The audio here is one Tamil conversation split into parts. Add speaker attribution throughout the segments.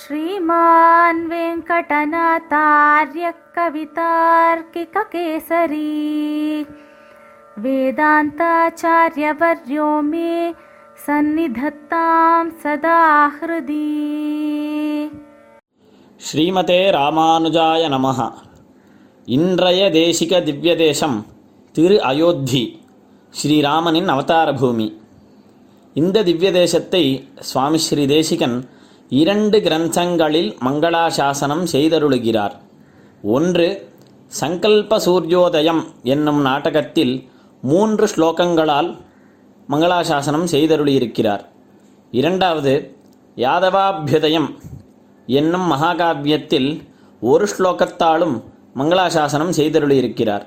Speaker 1: श्रीमान् वेङ्कटनाथार्यः कवितार्किककेसरी वेदान्ताचार्यवर्यो मे सन्निधत्तां सदा हृदि
Speaker 2: ஸ்ரீமதே ராமானுஜாய நமஹ இன்றைய தேசிக திவ்ய தேசம் திரு அயோத்தி ஸ்ரீராமனின் அவதார பூமி இந்த திவ்ய தேசத்தை சுவாமி ஸ்ரீ தேசிகன் இரண்டு கிரந்தங்களில் மங்களாசாசனம் செய்தருளுகிறார். ஒன்று சங்கல்ப சூரியோதயம் என்னும் நாடகத்தில் மூன்று ஸ்லோகங்களால் மங்களாசாசனம் செய்தருளியிருக்கிறார். இரண்டாவது யாதவாபியுதயம் என்னும் மகாகாவியத்தில் ஒரு ஸ்லோகத்தாலும் மங்களாசாசனம் செய்தருளியிருக்கிறார்.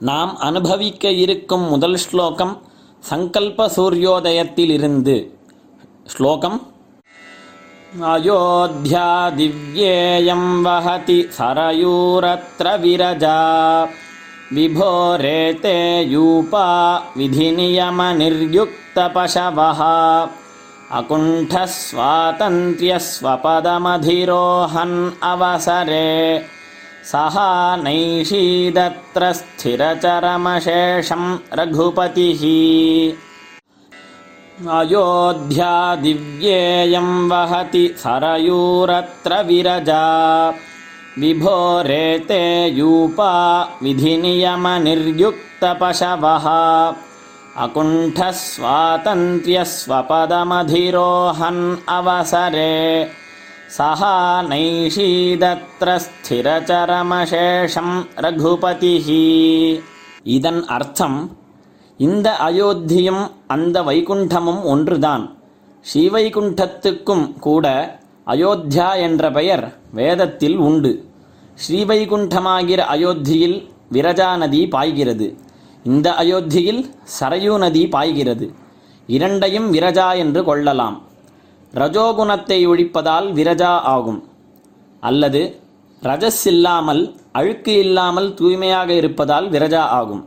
Speaker 2: நாம் அனுபவிக்க இருக்கும் முதல் ஸ்லோகம் சங்கல்ப சூரியோதயத்திலிருந்து. ஸ்லோகம் अयोध्या दिव्येयं वहति सरयूरत्र विरजा। विभोरे ते यूपा विधिनियमनिर्युक्तपशवः। अकुण्ठस्वातन्त्र्यस्वपदमधिरोहन् अवसरे। सः नैषीदत्र स्थिरचरमशेषं रघुपतिः अयोध्या दिव्येयं वहति सरयूरत्र विरजा। विभोरेते यूपा विधिनियमनिर्युक्तपशवः। अकुण्ठस्वातन्त्र्यस्वपदमधिरोहन् अवसरे। सः नैषीदत्र स्थिरचरमशेषं रघुपतिः। इदन् अर्थम् இந்த அயோத்தியும் அந்த வைகுண்டமும் ஒன்றுதான். ஸ்ரீவைகுண்டத்துக்கும் கூட அயோத்தியா என்ற பெயர் வேதத்தில் உண்டு. ஸ்ரீவைகுண்டமாகிற அயோத்தியில் விரஜா நதி பாய்கிறது. இந்த அயோத்தியில் சரயு நதி பாய்கிறது. இரண்டையும் விரஜா என்று கொள்ளலாம். ரஜோகுணத்தை ஒழிப்பதால் விரஜா ஆகும். அல்லது ரஜஸ் இல்லாமல் அழுக்கு இல்லாமல் தூய்மையாக இருப்பதால் விரஜா ஆகும்.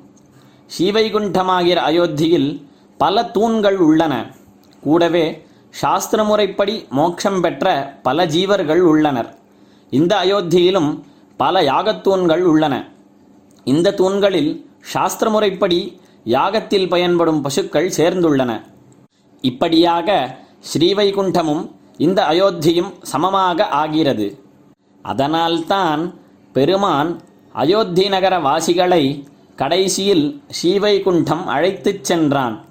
Speaker 2: ஸ்ரீவைகுண்டமாகிற அயோத்தியில் பல தூண்கள் உள்ளன. கூடவே சாஸ்திர முறைப்படி மோட்சம் பெற்ற பல ஜீவர்கள் உள்ளனர். இந்த அயோத்தியிலும் பல யாகத்தூண்கள் உள்ளன. இந்த தூண்களில் சாஸ்திர முறைப்படி யாகத்தில் பயன்படும் பசுக்கள் சேர்ந்துள்ளன. இப்படியாக ஸ்ரீவைகுண்டமும் இந்த அயோத்தியும் சமமாக ஆகிறது. அதனால்தான் பெருமான் அயோத்தி நகர வாசிகளை கடைசியில் ஸ்ரீவைகுண்டம் அழைத்துச் சென்றான்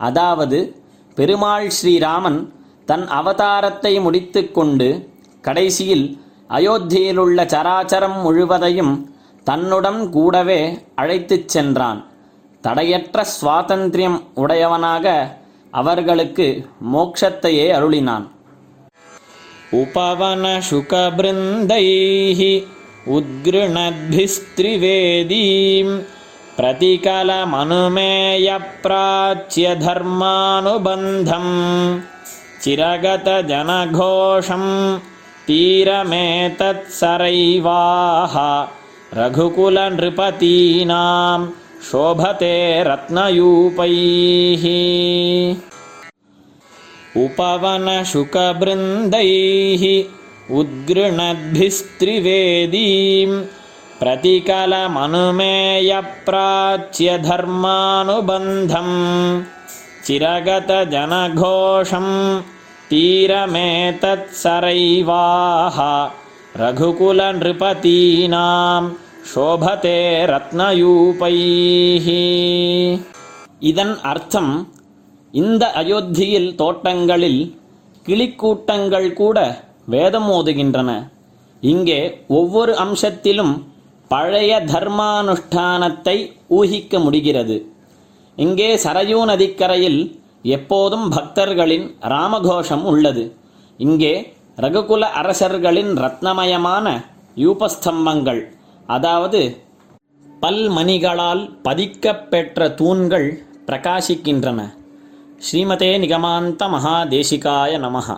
Speaker 2: அதாவது பெருமாள் ஸ்ரீராமன் தன் அவதாரத்தை முடித்துக்கொண்டு கடைசியில் அயோத்தியிலுள்ள சராச்சரம் முழுவதையும் தன்னுடன் கூடவே அழைத்துச் சென்றான் தடையற்ற சுவாதந்திரியம் உடையவனாக அவர்களுக்கு மோட்சத்தையே அருளினான் उपवनशुकबृन्दैः उद्गृणद्भिस्त्रिवेदीं प्रतिकलमनुमेयप्राच्यधर्मानुबन्धम् चिरगतजनघोषं तीरमेतत्सरैवाः रघुकुलनृपतीनां शोभते रत्नयूपैः उपवनशुकबृन्दैः उद्गृणद्भिस्त्रिवेदीं प्रतिकलमनुमेयप्राच्यधर्मानुबन्धम् चिरगतजनघोषं तीरमेतत्सरैवाः रघुकुलनृपतीनां शोभते रत्नयूपैः இதன் அர்த்தம் இந்த அயோத்தியில் தோட்டங்களில் கிளிக்கூட்டங்கள் கூட வேதம் ஓதுகின்றன இங்கே ஒவ்வொரு அம்சத்திலும் பழைய தர்மானுஷ்டானத்தை ஊகிக்க முடிகிறது. இங்கே சரயூ நதிக்கரையில் எப்போதும் பக்தர்களின் ராமகோஷம் உள்ளது. இங்கே ரகுகுல அரசர்களின் ரத்னமயமான யூபஸ்தம்பங்கள் அதாவது பல்மணிகளால் பதிக்கப்பெற்ற தூண்கள் பிரகாசிக்கின்றன. ஸ்ரீமதே நிகமாந்த மகாதேசிகாய நமகா